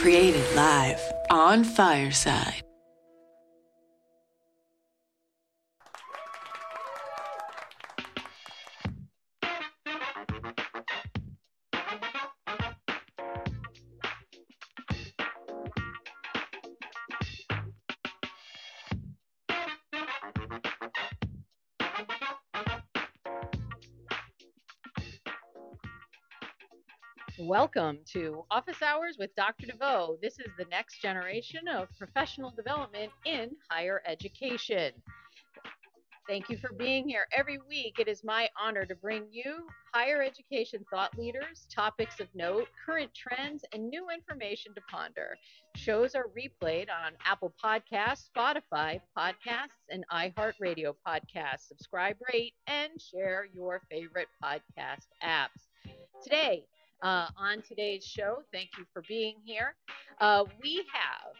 Created live on Fireside. Welcome to Office Hours with Dr. DeVoe. This is the next generation of professional development in higher education. Thank you for being here every week. It is my honor to bring you higher education thought leaders, topics of note, current trends, and new information to ponder. Shows are replayed on Apple Podcasts, Spotify Podcasts, and iHeartRadio Podcasts. Subscribe, rate, and share your favorite podcast apps. Today, uh, on today's show. Thank you for being here. Uh, we have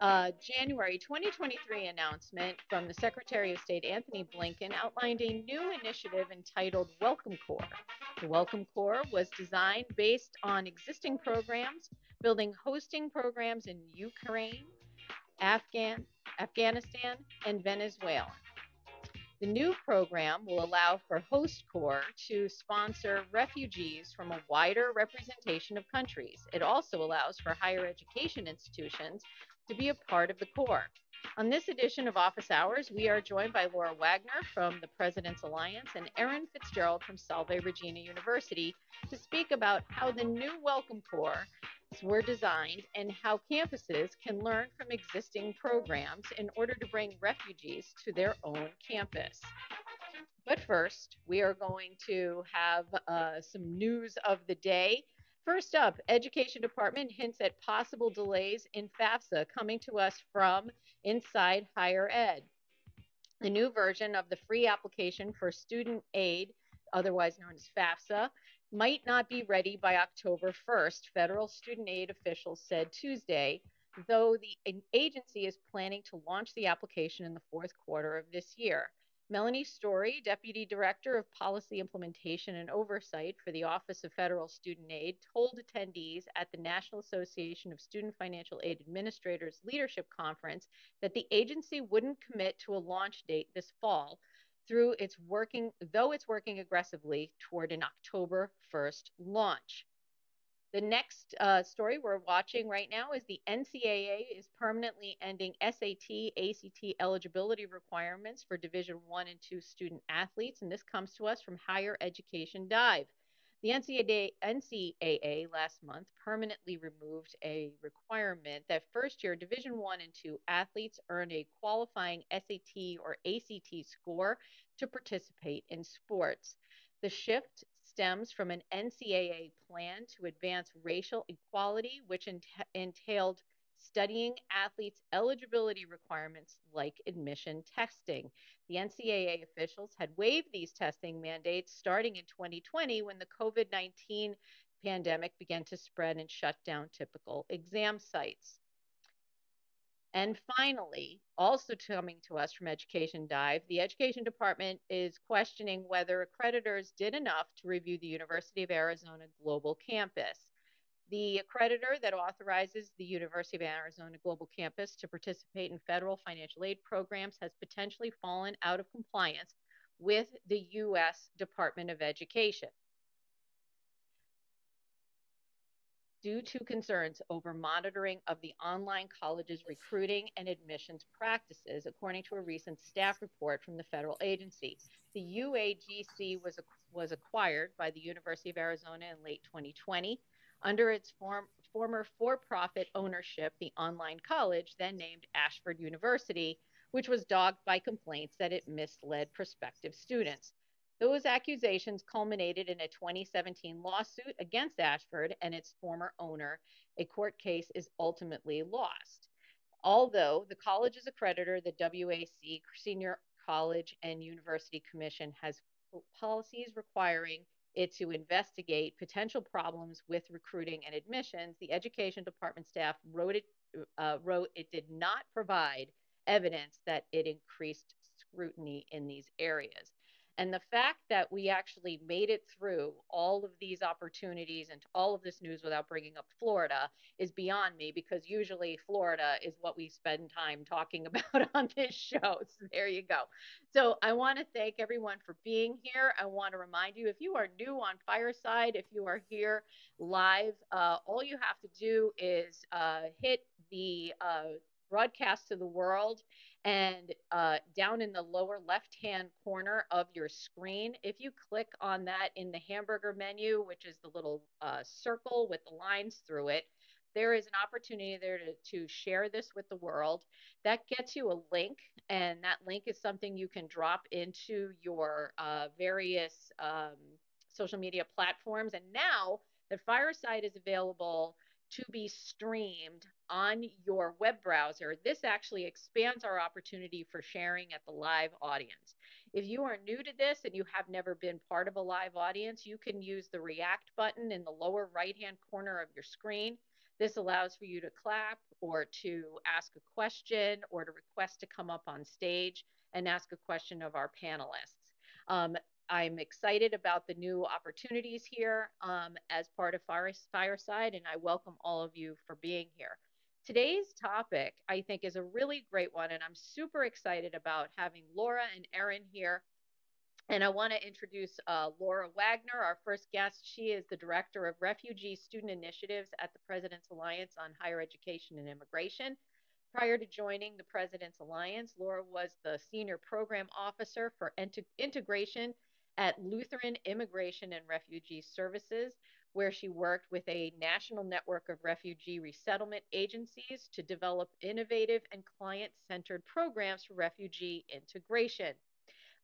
a January 2023 announcement from the Secretary of State Anthony Blinken outlined a new initiative entitled Welcome Corps. The Welcome Corps was designed based on existing programs, building hosting programs in Ukraine, Afghan, Afghanistan, and Venezuela. The new program will allow for Host Corps to sponsor refugees from a wider representation of countries. It also allows for higher education institutions to be a part of the Corps. On this edition of Office Hours, we are joined by Laura Wagner from the President's Alliance and Erin FitzGerald from Salve Regina University to speak about how the new Welcome Corps were designed and how campuses can learn from existing programs in order to bring refugees to their own campus. But first, we are going to have uh, some news of the day. First up, Education Department hints at possible delays in FAFSA coming to us from Inside Higher Ed. The new version of the free application for student aid, otherwise known as FAFSA, might not be ready by October 1st, federal student aid officials said Tuesday, though the agency is planning to launch the application in the fourth quarter of this year. Melanie Story, Deputy Director of Policy Implementation and Oversight for the Office of Federal Student Aid, told attendees at the National Association of Student Financial Aid Administrators Leadership Conference that the agency wouldn't commit to a launch date this fall, through its working, though it's working aggressively toward an October 1st launch. The next uh, story we're watching right now is the NCAA is permanently ending SAT, ACT eligibility requirements for Division One and Two student athletes, and this comes to us from Higher Education Dive. The NCAA, NCAA, last month permanently removed a requirement that first year Division 1 and 2 athletes earn a qualifying SAT or ACT score to participate in sports. The shift stems from an NCAA plan to advance racial equality, which ent- entailed studying athletes' eligibility requirements like admission testing. The NCAA officials had waived these testing mandates starting in 2020 when the COVID 19 pandemic began to spread and shut down typical exam sites. And finally, also coming to us from Education Dive, the Education Department is questioning whether accreditors did enough to review the University of Arizona Global Campus. The accreditor that authorizes the University of Arizona Global Campus to participate in federal financial aid programs has potentially fallen out of compliance with the U.S. Department of Education. Due to concerns over monitoring of the online college's recruiting and admissions practices, according to a recent staff report from the federal agency. The UAGC was, was acquired by the University of Arizona in late 2020 under its form, former for profit ownership, the online college, then named Ashford University, which was dogged by complaints that it misled prospective students. Those accusations culminated in a 2017 lawsuit against Ashford and its former owner. A court case is ultimately lost. Although the college's accreditor, the WASC, Senior College and University Commission, has policies requiring it to investigate potential problems with recruiting and admissions, the education department staff wrote it uh, wrote it did not provide evidence that it increased scrutiny in these areas. And the fact that we actually made it through all of these opportunities and all of this news without bringing up Florida is beyond me because usually Florida is what we spend time talking about on this show. So there you go. So I want to thank everyone for being here. I want to remind you if you are new on Fireside, if you are here live, uh, all you have to do is uh, hit the uh, broadcast to the world and uh, down in the lower left hand corner of your screen, if you click on that in the hamburger menu, which is the little uh, circle with the lines through it, there is an opportunity there to, to share this with the world. That gets you a link, and that link is something you can drop into your uh, various um, social media platforms. And now that Fireside is available to be streamed on your web browser, this actually expands our opportunity for sharing at the live audience. If you are new to this and you have never been part of a live audience, you can use the react button in the lower right hand corner of your screen. This allows for you to clap or to ask a question or to request to come up on stage and ask a question of our panelists. Um, I'm excited about the new opportunities here um, as part of Fireside, and I welcome all of you for being here. Today's topic, I think, is a really great one, and I'm super excited about having Laura and Erin here. And I want to introduce uh, Laura Wagner, our first guest. She is the Director of Refugee Student Initiatives at the President's Alliance on Higher Education and Immigration. Prior to joining the President's Alliance, Laura was the Senior Program Officer for Integration at Lutheran Immigration and Refugee Services, where she worked with a national network of refugee resettlement agencies to develop innovative and client centered programs for refugee integration.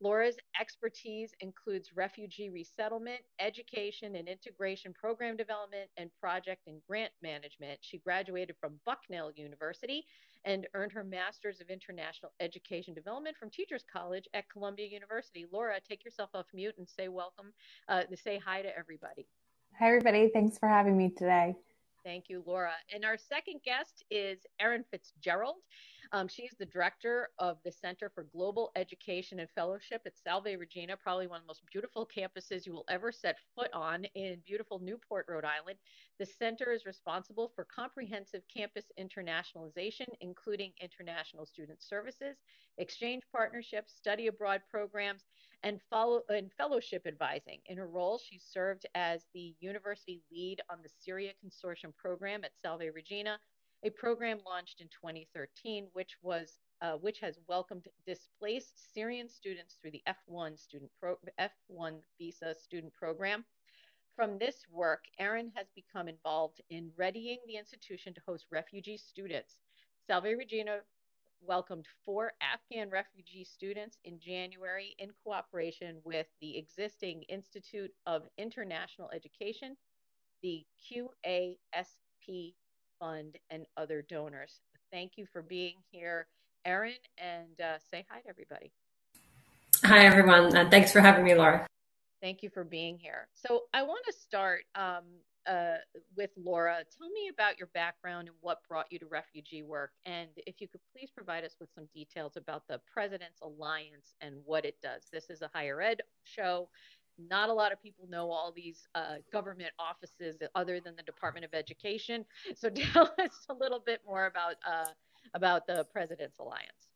Laura's expertise includes refugee resettlement, education and integration program development, and project and grant management. She graduated from Bucknell University and earned her Master's of International Education Development from Teachers College at Columbia University. Laura, take yourself off mute and say welcome, uh, say hi to everybody. Hi, everybody. Thanks for having me today. Thank you, Laura. And our second guest is Erin FitzGerald. Um, she's the director of the Center for Global Education and Fellowship at Salve Regina, probably one of the most beautiful campuses you will ever set foot on in beautiful Newport, Rhode Island. The center is responsible for comprehensive campus internationalization, including international student services, exchange partnerships, study abroad programs, and, follow, and fellowship advising. In her role, she served as the university lead on the Syria Consortium program at Salve Regina, a program launched in 2013, which was uh, which has welcomed displaced Syrian students through the F1 student pro- F1 visa student program. From this work, Erin has become involved in readying the institution to host refugee students. Salve Regina welcomed four Afghan refugee students in January in cooperation with the existing Institute of International Education, the QASP Fund, and other donors. Thank you for being here, Erin, and uh, say hi to everybody. Hi, everyone. Uh, thanks for having me, Laura. Thank you for being here. So, I want to start um, uh, with Laura. Tell me about your background and what brought you to refugee work. And if you could please provide us with some details about the President's Alliance and what it does. This is a higher ed show not a lot of people know all these uh, government offices other than the Department of Education. So tell us a little bit more about uh, about the President's Alliance.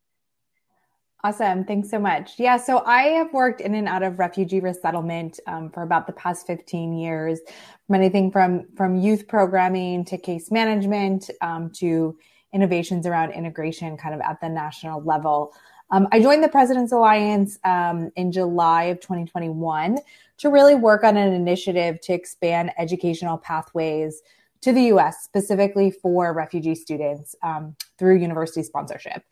Awesome. Thanks so much. Yeah, so I have worked in and out of refugee resettlement um, for about the past 15 years, from anything from, from youth programming to case management um, to innovations around integration kind of at the national level. Um, I joined the President's Alliance um, in July of 2021 to really work on an initiative to expand educational pathways to the US, specifically for refugee students um, through university sponsorship.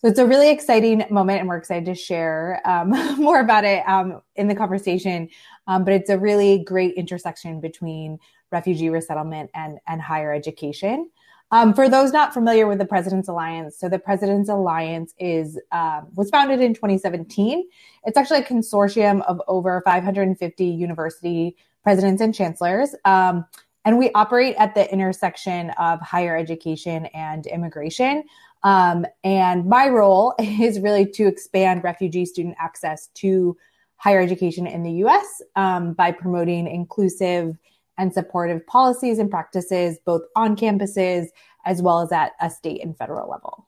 So it's a really exciting moment, and we're excited to share um, more about it um, in the conversation. Um, but it's a really great intersection between refugee resettlement and, and higher education. Um, for those not familiar with the President's Alliance, so the President's Alliance is um, was founded in 2017. It's actually a consortium of over 550 university presidents and chancellors, um, and we operate at the intersection of higher education and immigration. Um, and my role is really to expand refugee student access to higher education in the US um, by promoting inclusive and supportive policies and practices both on campuses as well as at a state and federal level.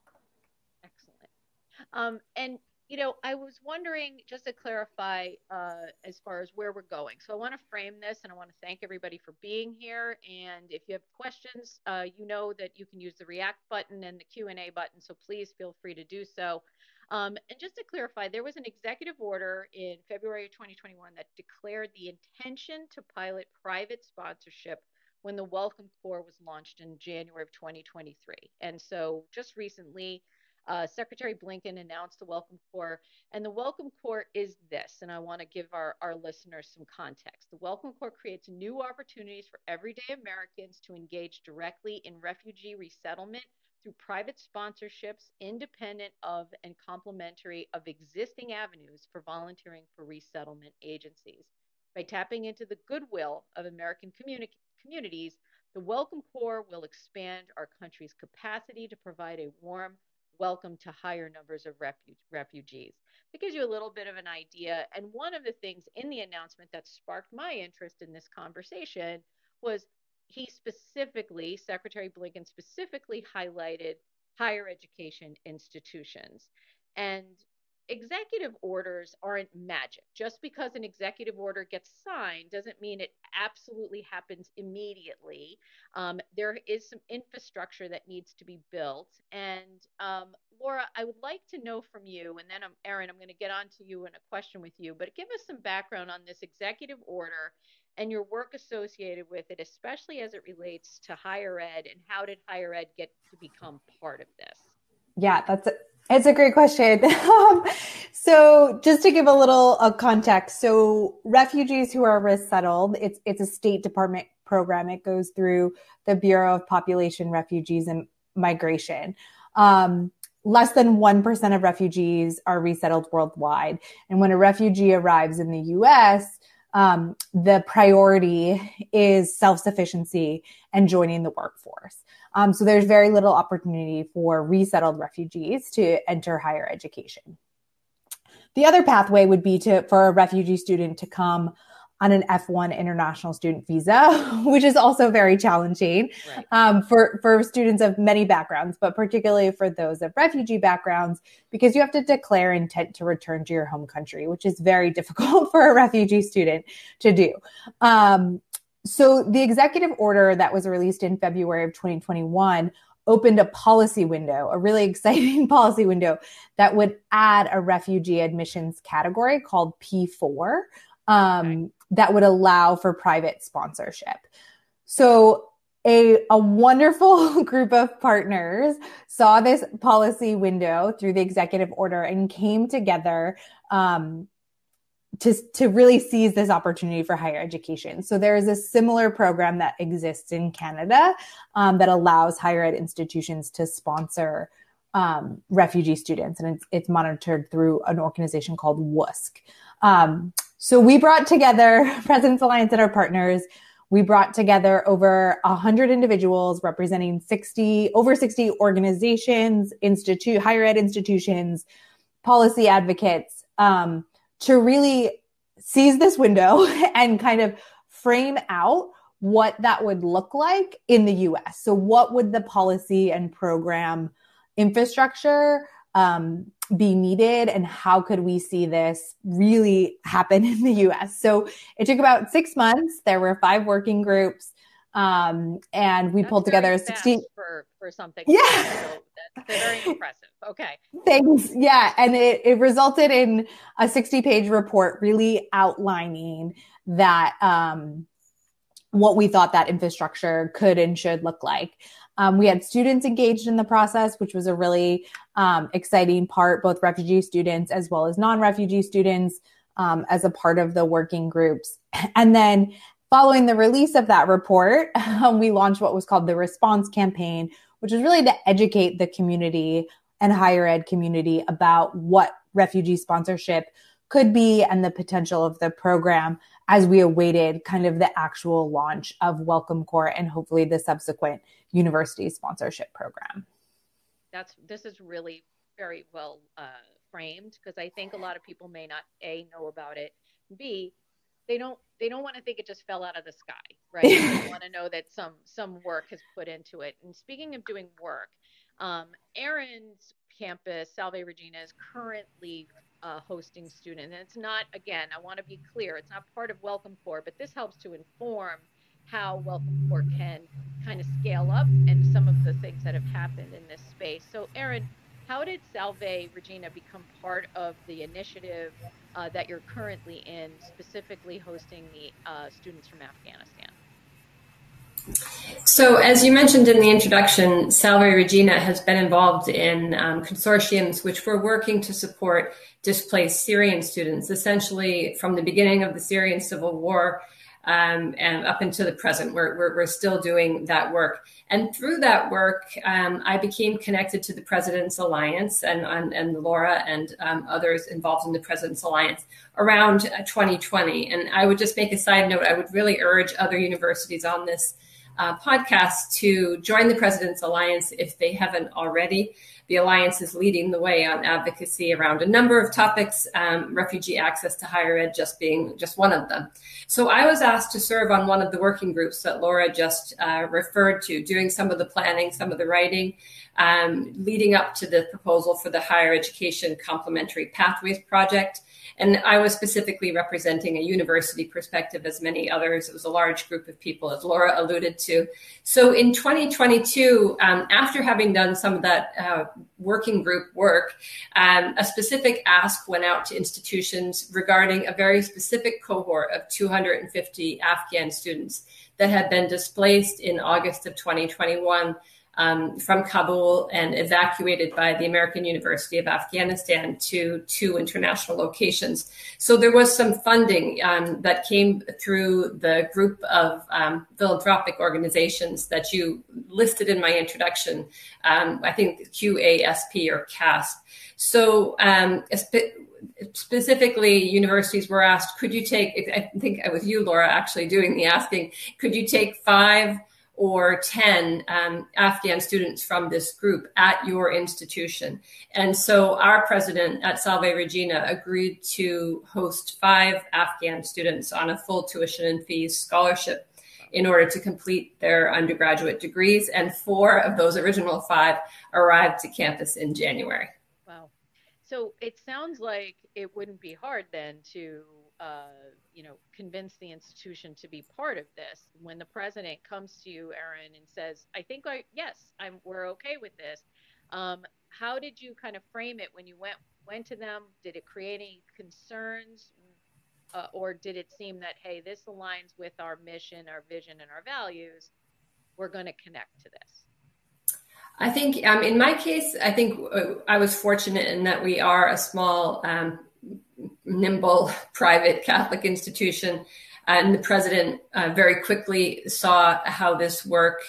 Excellent. Um, and you know, I was wondering just to clarify uh, as far as where we're going. So I want to frame this, and I want to thank everybody for being here. And if you have questions, uh, you know that you can use the React button and the Q and A button. So please feel free to do so. Um, and just to clarify, there was an executive order in February of 2021 that declared the intention to pilot private sponsorship when the Welcome Corps was launched in January of 2023. And so just recently, uh, Secretary Blinken announced the Welcome Corps, and the Welcome Corps is this, and I want to give our, our listeners some context. The Welcome Corps creates new opportunities for everyday Americans to engage directly in refugee resettlement through private sponsorships, independent of and complementary of existing avenues for volunteering for resettlement agencies. By tapping into the goodwill of American communi- communities, the Welcome Corps will expand our country's capacity to provide a warm, welcome to higher numbers of refu- refugees. It gives you a little bit of an idea. And one of the things in the announcement that sparked my interest in this conversation was he specifically, Secretary Blinken specifically highlighted higher education institutions. And executive orders aren't magic. Just because an executive order gets signed doesn't mean it absolutely happens immediately. Um, there is some infrastructure that needs to be built. And um, Laura, I would like to know from you, and then um, Erin, I'm going to get on to you in a question with you, but give us some background on this executive order and your work associated with it, especially as it relates to higher ed and how did higher ed get to become part of this? Yeah, that's it's a great question. Um, so, just to give a little context, so refugees who are resettled, it's it's a State Department program. It goes through the Bureau of Population, Refugees, and Migration. Um, less than 1% of refugees are resettled worldwide. And when a refugee arrives in the US, um, the priority is self sufficiency and joining the workforce. Um, so there's very little opportunity for resettled refugees to enter higher education. The other pathway would be to for a refugee student to come on an F1 international student visa, which is also very challenging right. um, for, for students of many backgrounds, but particularly for those of refugee backgrounds, because you have to declare intent to return to your home country, which is very difficult for a refugee student to do. Um, so the executive order that was released in February of 2021 opened a policy window, a really exciting policy window that would add a refugee admissions category called P4 um, okay. That would allow for private sponsorship. So a, a wonderful group of partners saw this policy window through the executive order and came together um, to, to really seize this opportunity for higher education. So there is a similar program that exists in Canada um, that allows higher ed institutions to sponsor um, refugee students, and it's, it's, monitored through an organization called WUSC. Um, so we brought together President's Alliance and our partners. We brought together over 100 individuals representing 60, over 60 organizations, institute, higher ed institutions, policy advocates, um, to really seize this window and kind of frame out what that would look like in the US. So, what would the policy and program infrastructure um, be needed, and how could we see this really happen in the US? So, it took about six months. There were five working groups. Um, and we That's pulled together a sixteen for, for something. Yeah. that's very impressive. Okay. Thanks. Yeah. And it, it resulted in a 60 page report really outlining that, um, what we thought that infrastructure could and should look like. Um, we had students engaged in the process, which was a really um, exciting part, both refugee students as well as non refugee students um, as a part of the working groups. And then Following the release of that report, we launched what was called the response campaign, which is really to educate the community and higher ed community about what refugee sponsorship could be and the potential of the program as we awaited kind of the actual launch of Welcome Corps and hopefully the subsequent university sponsorship program. That's this is really very well uh, framed because I think a lot of people may not a know about it B, they don't they don't want to think it just fell out of the sky, right? they want to know that some some work has put into it. And speaking of doing work, um, Erin's campus, Salve Regina, is currently uh, hosting student. and it's not. Again, I want to be clear, it's not part of Welcome Corps, but this helps to inform how Welcome Corps can kind of scale up and some of the things that have happened in this space. So, Erin, how did Salve Regina become part of the initiative uh, that you're currently in, specifically hosting the uh, students from Afghanistan? So, as you mentioned in the introduction, Salve Regina has been involved in um, consortiums which were working to support displaced Syrian students, essentially from the beginning of the Syrian civil war um, and up until the present. We're, we're, we're, still doing that work. And through that work, um, I became connected to the President's Alliance and, and, and Laura and um, others involved in the President's Alliance around 2020. Uh, and I would just make a side note I would really urge other universities on this uh, podcast to join the President's Alliance if they haven't already. The Alliance is leading the way on advocacy around a number of topics, um, refugee access to higher ed just being just one of them. So I was asked to serve on one of the working groups that Laura just uh, referred to, doing some of the planning, some of the writing, um, leading up to the proposal for the Higher Education Complementary Pathways Project. And I was specifically representing a university perspective, as many others. It was a large group of people, as Laura alluded to. So in 2022, um, after having done some of that uh, working group work, um, a specific ask went out to institutions regarding a very specific cohort of 250 Afghan students that had been displaced in August of 2021 um, from Kabul and evacuated by the American University of Afghanistan to two international locations. So there was some funding um, that came through the group of um, philanthropic organizations that you listed in my introduction. Um, I think QASP or CASP. So um, specifically universities were asked could you take i think it was you laura actually doing the asking could you take five or 10 um, Afghan students from this group at your institution. And so our president at Salve Regina agreed to host five Afghan students on a full tuition and fees scholarship in order to complete their undergraduate degrees. And four of those original five arrived to campus in January. Wow. So it sounds like it wouldn't be hard then to uh, you know, convince the institution to be part of this. When the president comes to you, Erin, and says, "I think I yes, I'm we're okay with this." Um, how did you kind of frame it when you went went to them? Did it create any concerns, uh, or did it seem that hey, this aligns with our mission, our vision, and our values? We're going to connect to this. I think um, in my case, I think uh, I was fortunate in that we are a small um, nimble private Catholic institution. And the president uh, very quickly saw how this work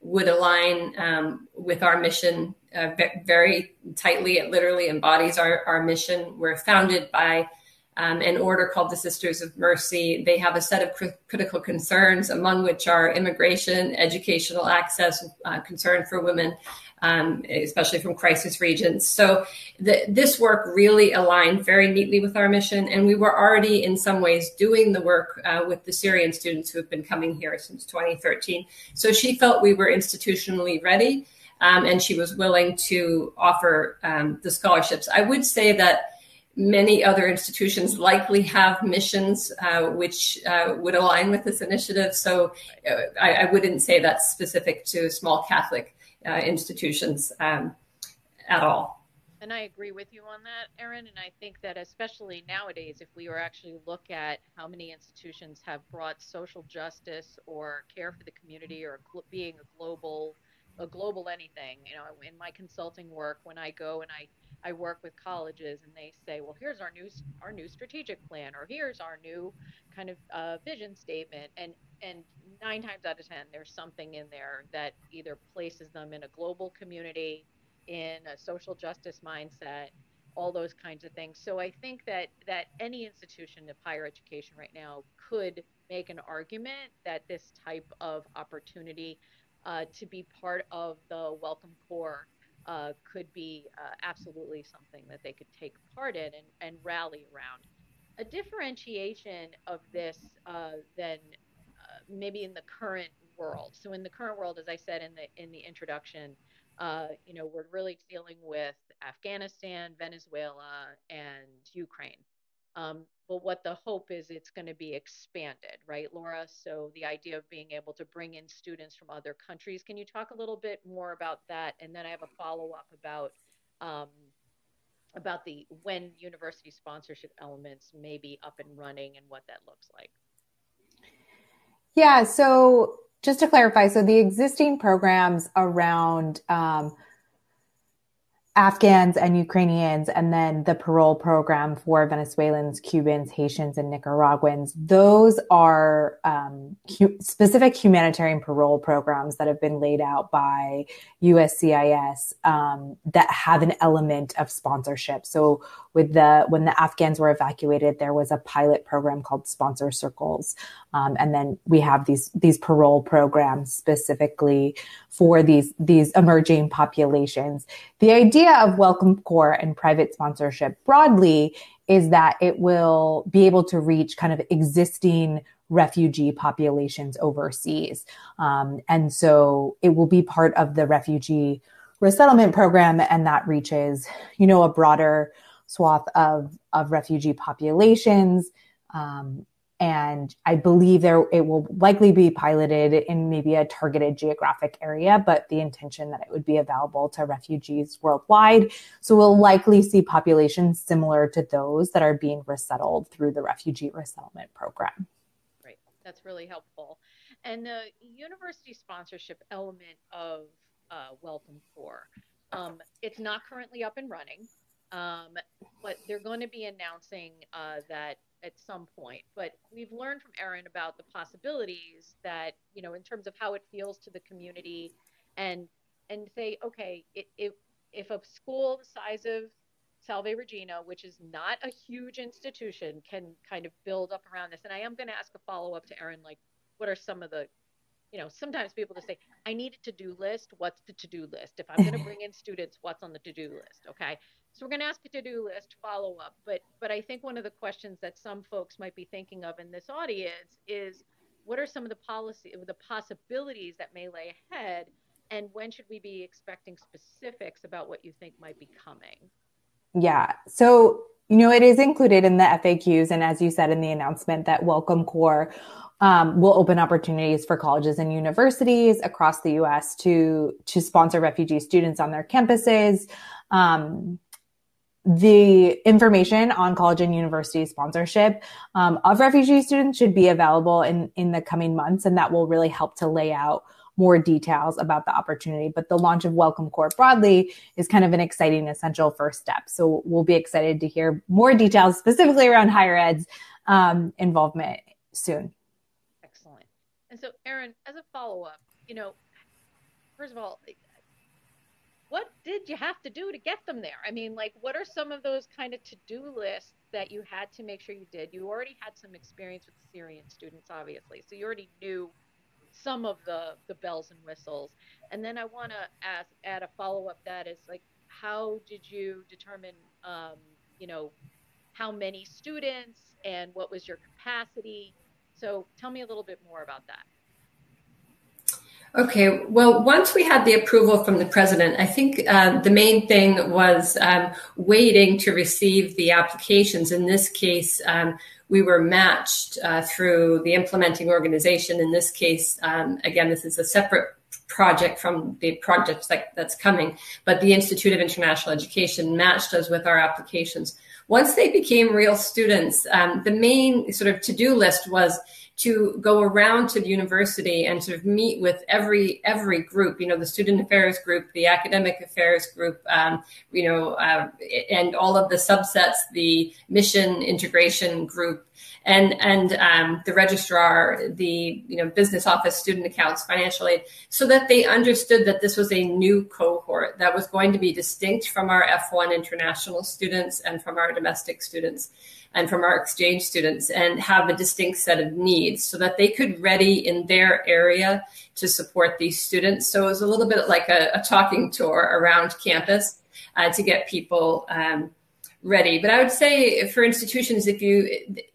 would align um, with our mission uh, very tightly. It literally embodies our, our mission. We're founded by um, an order called the Sisters of Mercy. They have a set of cr- critical concerns, among which are immigration, educational access, uh, concern for women, um, especially from crisis regions. So the, this work really aligned very neatly with our mission, and we were already in some ways doing the work uh, with the Syrian students who have been coming here since 2013. So she felt we were institutionally ready. Um, and she was willing to offer um, the scholarships. I would say that many other institutions likely have missions uh, which uh, would align with this initiative. So uh, I, I, wouldn't say that's specific to small Catholic uh, institutions um, at all. And I agree with you on that, Erin. And I think that especially nowadays, if we were actually look at how many institutions have brought social justice or care for the community or being a global, a global anything, you know, in my consulting work, when I go and I I work with colleges and they say, well, here's our new our new strategic plan, or here's our new kind of uh, vision statement, and and nine times out of ten, there's something in there that either places them in a global community, in a social justice mindset, all those kinds of things. So I think that that any institution of higher education right now could make an argument that this type of opportunity uh, to be part of the Welcome Corps uh, could be uh, absolutely something that they could take part in and, and rally around. a differentiation of this uh, than uh, maybe in the current world. So in the current world, as I said in the in the introduction, uh, you know, we're really dealing with Afghanistan, Venezuela, and Ukraine. Um, but what the hope is, it's going to be expanded, right, Laura? So the idea of being able to bring in students from other countries. Can you talk a little bit more about that? And then I have a follow up about um, about the when university sponsorship elements may be up and running and what that looks like. Yeah. So just to clarify, so the existing programs around um, Afghans and Ukrainians, and then the parole program for Venezuelans, Cubans, Haitians, and Nicaraguans. Those are um, hu- specific humanitarian parole programs that have been laid out by USCIS um, that have an element of sponsorship. So with the when the Afghans were evacuated, there was a pilot program called Sponsor Circles, um, and then we have these these parole programs specifically for these these emerging populations. The idea of Welcome Corps and private sponsorship broadly is that it will be able to reach kind of existing refugee populations overseas, um, and so it will be part of the refugee resettlement program, and that reaches you know a broader swath of of refugee populations. Um, and I believe there it will likely be piloted in maybe a targeted geographic area, but the intention that it would be available to refugees worldwide. So we'll likely see populations similar to those that are being resettled through the refugee resettlement program. Great, that's really helpful. And the university sponsorship element of uh, Welcome Corps, um, it's not currently up and running. Um, but they're going to be announcing uh, that at some point. But we've learned from Erin about the possibilities that, you know, in terms of how it feels to the community and and say, okay, if if a school the size of Salve Regina, which is not a huge institution, can kind of build up around this. And I am going to ask a follow up to Erin, like, what are some of the you know, sometimes people just say, I need a to do list. What's the to do list? If I'm going to bring in students, what's on the to do list? Okay. So we're going to ask a to-do list follow up, but but I think one of the questions that some folks might be thinking of in this audience is what are some of the policy the possibilities that may lay ahead and when should we be expecting specifics about what you think might be coming? Yeah. So, you know, it is included in the FAQs and as you said in the announcement that Welcome Corps um, will open opportunities for colleges and universities across the U.S. to to sponsor refugee students on their campuses. Um, the information on college and university sponsorship um, of refugee students should be available in in the coming months, and that will really help to lay out more details about the opportunity. But the launch of Welcome Corps broadly is kind of an exciting, essential first step. So we'll be excited to hear more details specifically around higher ed's um, involvement soon. Excellent. And so, Erin, as a follow up, you know, first of all, what did you have to do to get them there? I mean, like, what are some of those kind of to do lists that you had to make sure you did? You already had some experience with Syrian students, obviously, so you already knew some of the the bells and whistles. And then I want to ask, add a follow up that is like, how did you determine, um, you know, how many students and what was your capacity? So tell me a little bit more about that. Okay, well, once we had the approval from the president, I think uh, the main thing was um, waiting to receive the applications. In this case, um, we were matched uh, through the implementing organization. In this case, um, again, this is a separate project from the project that, that's coming, but the Institute of International Education matched us with our applications. Once they became real students, um, the main sort of to do list was to go around to the university and sort of meet with every every group you know the student affairs group the academic affairs group um, you know uh, and all of the subsets the mission integration group and and um, the registrar the you know business office student accounts financial aid so that they understood that this was a new cohort that was going to be distinct from our f1 international students and from our domestic students and from our exchange students and have a distinct set of needs so that they could ready in their area to support these students. So it was a little bit like a, a talking tour around campus uh, to get people um, ready. But I would say for institutions, if you,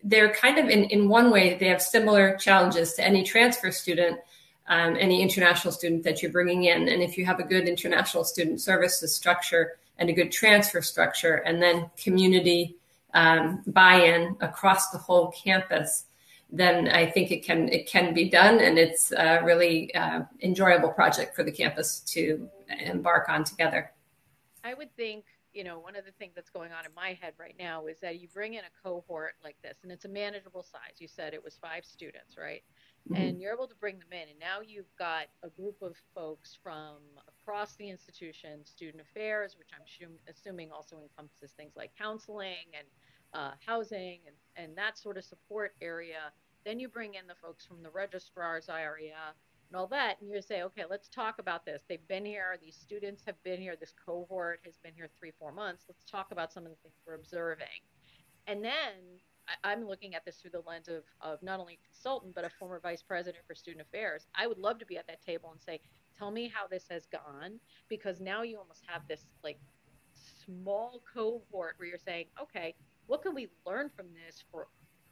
they're kind of in, in one way, they have similar challenges to any transfer student, um, any international student that you're bringing in. And if you have a good international student services structure and a good transfer structure, and then community um, buy-in across the whole campus, then I think it can it can be done, and it's a really uh, enjoyable project for the campus to embark on together. I would think you know, one of the things that's going on in my head right now is that you bring in a cohort like this and it's a manageable size. You said it was five students, right? Mm-hmm. And you're able to bring them in. And now you've got a group of folks from across the institution, student affairs, which I'm assuming also encompasses things like counseling and uh, housing and, and that sort of support area. Then you bring in the folks from the registrar's area and all that. And you say, okay, let's talk about this. They've been here. These students have been here. This cohort has been here three, four months. Let's talk about some of the things we're observing. And then I, am looking at this through the lens of, of not only a consultant, but a former vice president for student affairs. I would love to be at that table and say, tell me how this has gone, because now you almost have this like small cohort where you're saying, okay, what can we learn from this for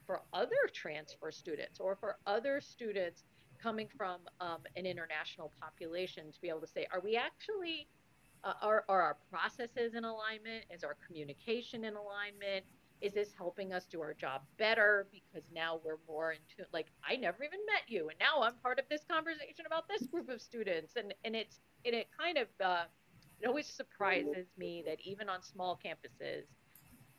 for other transfer students or for other students coming from um, an international population to be able to say, are we actually, uh, are, are our processes in alignment? Is our communication in alignment? Is this helping us do our job better? Because now we're more into, like, I never even met you, and now I'm part of this conversation about this group of students, and and it's and it kind of uh, it always surprises me that even on small campuses,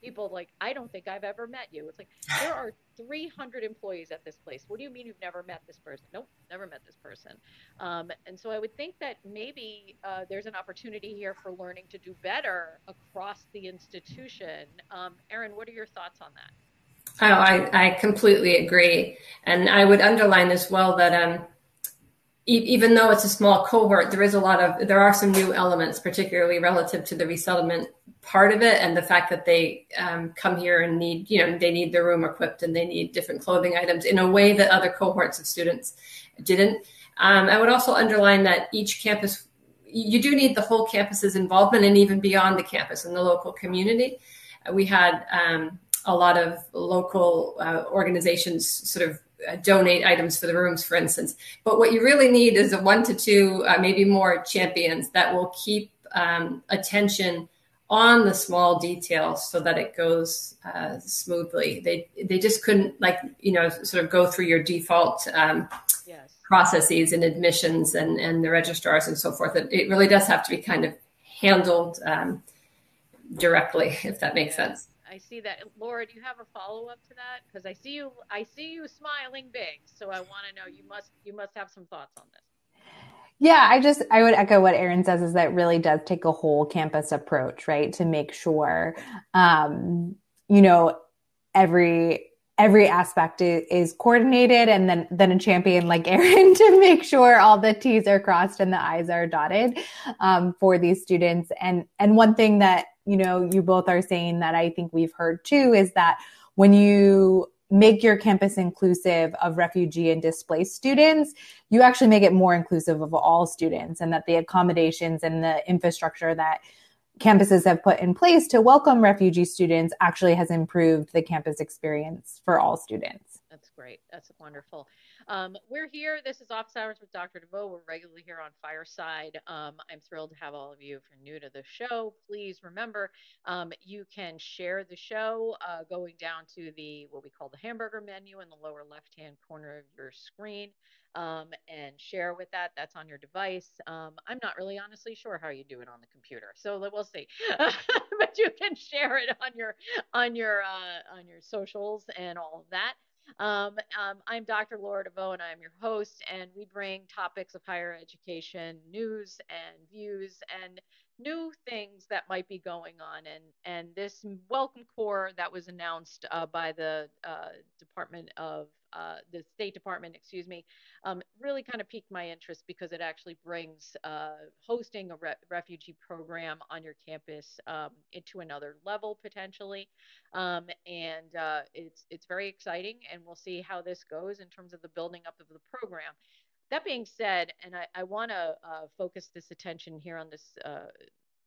people like, I don't think I've ever met you. It's like, there are 300 employees at this place. What do you mean you've never met this person? Nope, never met this person. Um, and so I would think that maybe uh, there's an opportunity here for learning to do better across the institution. Um, Erin, what are your thoughts on that? Oh, I, I completely agree. And I would underline as well that um, even though it's a small cohort, there is a lot of there are some new elements, particularly relative to the resettlement part of it, and the fact that they um, come here and need you know they need their room equipped and they need different clothing items in a way that other cohorts of students didn't. Um, I would also underline that each campus you do need the whole campus's involvement and even beyond the campus and the local community. We had um, a lot of local uh, organizations sort of uh, donate items for the rooms, for instance. But what you really need is a one to two, uh, maybe more champions that will keep um, attention on the small details so that it goes uh, smoothly. They they just couldn't like you know sort of go through your default um, yes. processes and admissions and and the registrars and so forth. It, it really does have to be kind of handled um, directly, if that makes sense. I see that. Laura, do you have a follow up to that? Because I see you, I see you smiling big. So I want to know. You must, you must have some thoughts on this. Yeah, I just I would echo what Erin says is that really does take a whole campus approach, right? To make sure um, you know, every every aspect is, coordinated and then then a champion like Erin to make sure all the T's are crossed and the I's are dotted um, for these students. And and one thing that you know, you both are saying that I think we've heard too is that when you make your campus inclusive of refugee and displaced students, you actually make it more inclusive of all students and that the accommodations and the infrastructure that campuses have put in place to welcome refugee students actually has improved the campus experience for all students. That's great. That's wonderful. Um, we're here. This is Office Hours with Dr. DeVoe. We're regularly here on Fireside. Um, I'm thrilled to have all of you. If you're new to the show, please remember um, you can share the show uh, going down to the what we call the hamburger menu in the lower left hand corner of your screen. Um, and share with that. That's on your device. Um, I'm not really honestly sure how you do it on the computer, so we'll see. but you can share it on your on your uh, on your socials and all of that. Um, um, I'm Dr. Laura DeVoe, and I'm your host, and we bring topics of higher education, news, and views, and new things that might be going on. And, and this Welcome Corps that was announced uh, by the uh, Department of uh, the State Department, excuse me, um, really kind of piqued my interest because it actually brings uh, hosting a re- refugee program on your campus um, into another level potentially, um, and uh, it's it's very exciting, and we'll see how this goes in terms of the building up of the program. That being said, and I, I want to uh, focus this attention here on this uh,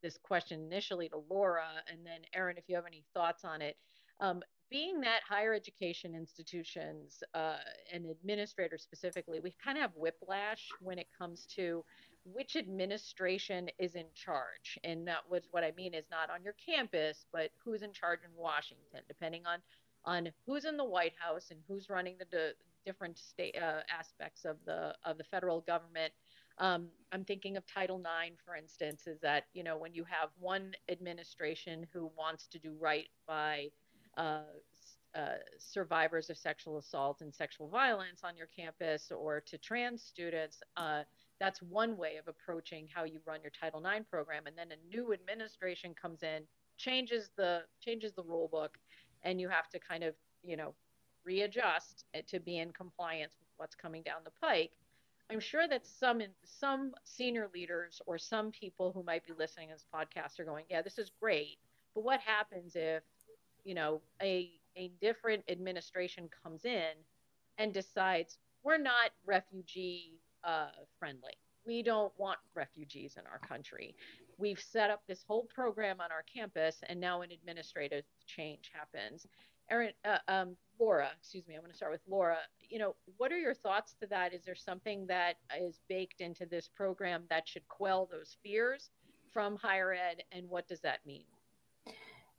this question initially to Laura, and then Erin, if you have any thoughts on it. Um, being that higher education institutions uh, and administrators specifically, we kind of have whiplash when it comes to which administration is in charge. And that was what I mean is not on your campus, but who's in charge in Washington, depending on on who's in the White House and who's running the, the different state uh, aspects of the of the federal government. Um, I'm thinking of Title IX, for instance, is that you know when you have one administration who wants to do right by uh, uh, survivors of sexual assault and sexual violence on your campus or to trans students, uh, that's one way of approaching how you run your Title IX program. And then a new administration comes in, changes the changes the rule book, and you have to kind of you know readjust to be in compliance with what's coming down the pike. I'm sure that some some senior leaders or some people who might be listening to this podcast are going, yeah, this is great, but what happens if you know a a different administration comes in and decides we're not refugee uh, friendly. We don't want refugees in our country. We've set up this whole program on our campus, and now an administrative change happens. Erin, uh, um, Laura, excuse me, I'm going to start with Laura. You know, what are your thoughts to that? Is there something that is baked into this program that should quell those fears from higher ed, and what does that mean?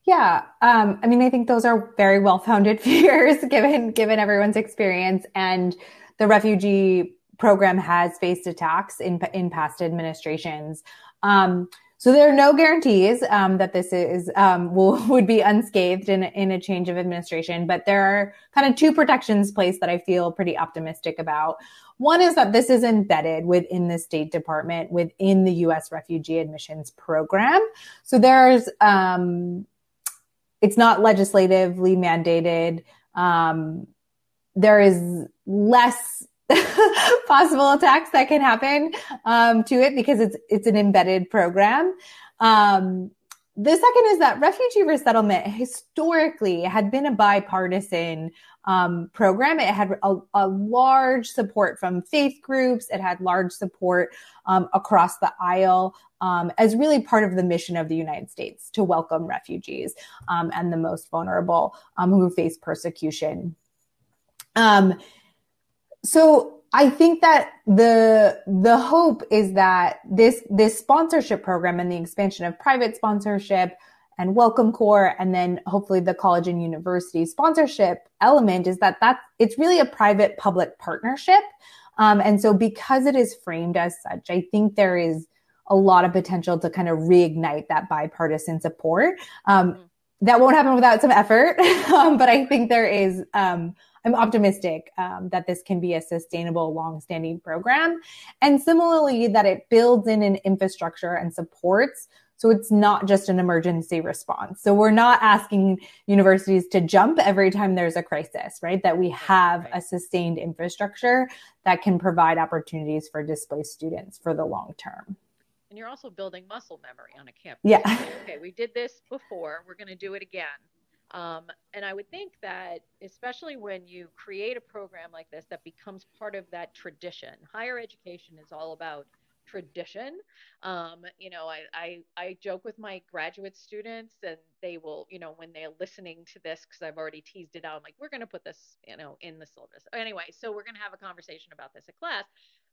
Yeah, um, I mean, I think those are very well-founded fears given given everyone's experience, and the refugee program has faced attacks in in past administrations. Um, so there are no guarantees um, that this is um, will would be unscathed in in a change of administration, but there are kind of two protections placed that I feel pretty optimistic about. One is that this is embedded within the State Department, within the U.S. refugee admissions program. So there's um, it's not legislatively mandated. Um, there is less possible attacks that can happen um, to it because it's it's an embedded program. Um, the second is that refugee resettlement historically had been a bipartisan um, program. It had a, a, large support from faith groups. It had large support um, across the aisle um, as really part of the mission of the United States to welcome refugees um, and the most vulnerable who face persecution. Um, so I think that the the hope is that this this sponsorship program and the expansion of private sponsorship and Welcome Corps and then hopefully the college and university sponsorship element is that that's it's really a private public partnership. Um, and so because it is framed as such, I think there is a lot of potential to kind of reignite that bipartisan support. Um, mm-hmm. That won't happen without some effort, um, but I think there is um, I'm optimistic um, that this can be a sustainable, long-standing program, and similarly that it builds in an infrastructure and supports. So it's not just an emergency response. So we're not asking universities to jump every time there's a crisis, right? That we have a sustained infrastructure that can provide opportunities for displaced students for the long term and you're also building muscle memory on a campus. Yeah. okay, we did this before. We're going to do it again. Um, and I would think that, especially when you create a program like this that becomes part of that tradition, higher education is all about tradition. Um, you know, I, I, I joke with my graduate students, and they will, you know, when they're listening to this, because I've already teased it out, I'm like, we're going to put this, you know, in the syllabus. Anyway, so we're going to have a conversation about this at class.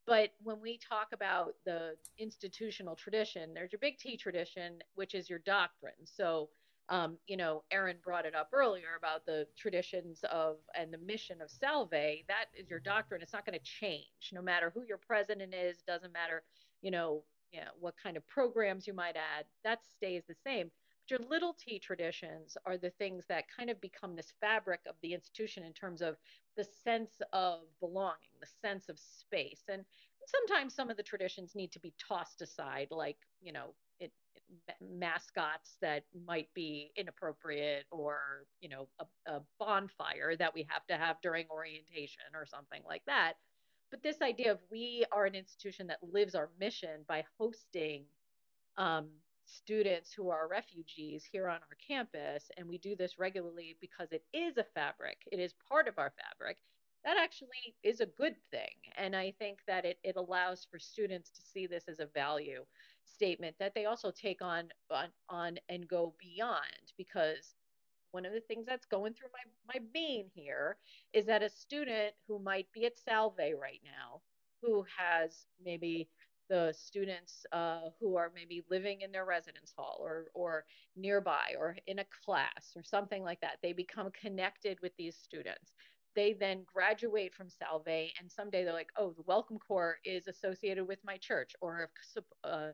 But when we talk about the institutional tradition, there's your big T tradition, which is your doctrine. So um, you know, Erin brought it up earlier about the traditions of and the mission of Salve. That is your doctrine. It's not going to change, no matter who your president is. Doesn't matter, you know, you know, what kind of programs you might add. That stays the same. But your little T traditions are the things that kind of become this fabric of the institution in terms of the sense of belonging, the sense of space, and sometimes some of the traditions need to be tossed aside, like you know, mascots that might be inappropriate or you know a, a, bonfire that we have to have during orientation or something like that. But this idea of we are an institution that lives our mission by hosting um, students who are refugees here on our campus and we do this regularly because it is a fabric. It is part of our fabric. That actually is a good thing. And i think that it, it allows for students to see this as a value statement that they also take on on, on and go beyond because one of the things that's going through my, my being here is that a student who might be at Salve right now, who has maybe the students uh, who are maybe living in their residence hall or, or nearby or in a class or something like that, they become connected with these students. They then graduate from Salve, and someday they're like, oh, the Welcome Corps is associated with my church, or uh,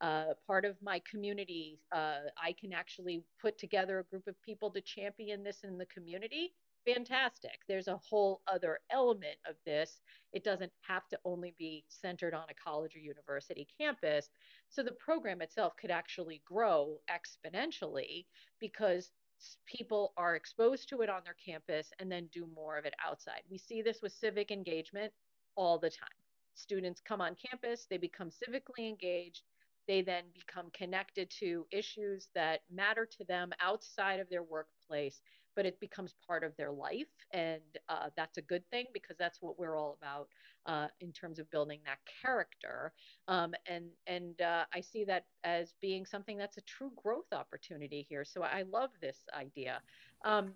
uh, part of my community, uh, I can actually put together a group of people to champion this in the community. Fantastic. There's a whole other element of this. It doesn't have to only be centered on a college or university campus. So the program itself could actually grow exponentially because people are exposed to it on their campus and then do more of it outside. We see this with civic engagement all the time. Students come on campus, they become civically engaged, they then become connected to issues that matter to them outside of their workplace, but it becomes part of their life. And uh, that's a good thing because that's what we're all about uh, in terms of building that character. Um, and and uh, I see that as being something that's a true growth opportunity here. So I love this idea. Um,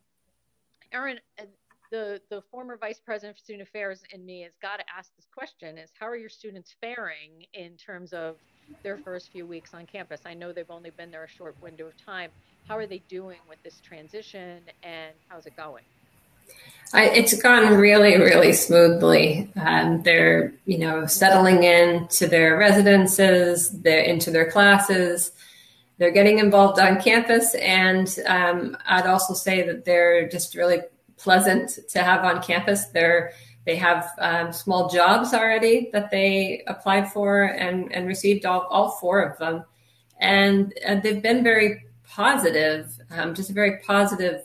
Erin, uh, the the former vice president for student affairs in me has got to ask this question: Is how are your students faring in terms of their first few weeks on campus? I know they've only been there a short window of time. How are they doing with this transition, and how's it going? I, it's gone really, really smoothly. Um, they're, you know, settling in to their residences, they're into their classes, they're getting involved on campus, and um, I'd also say that they're just really pleasant to have on campus. They're they have um, small jobs already that they applied for and, and received all, all four of them. And, and they've been very positive, um, just a very positive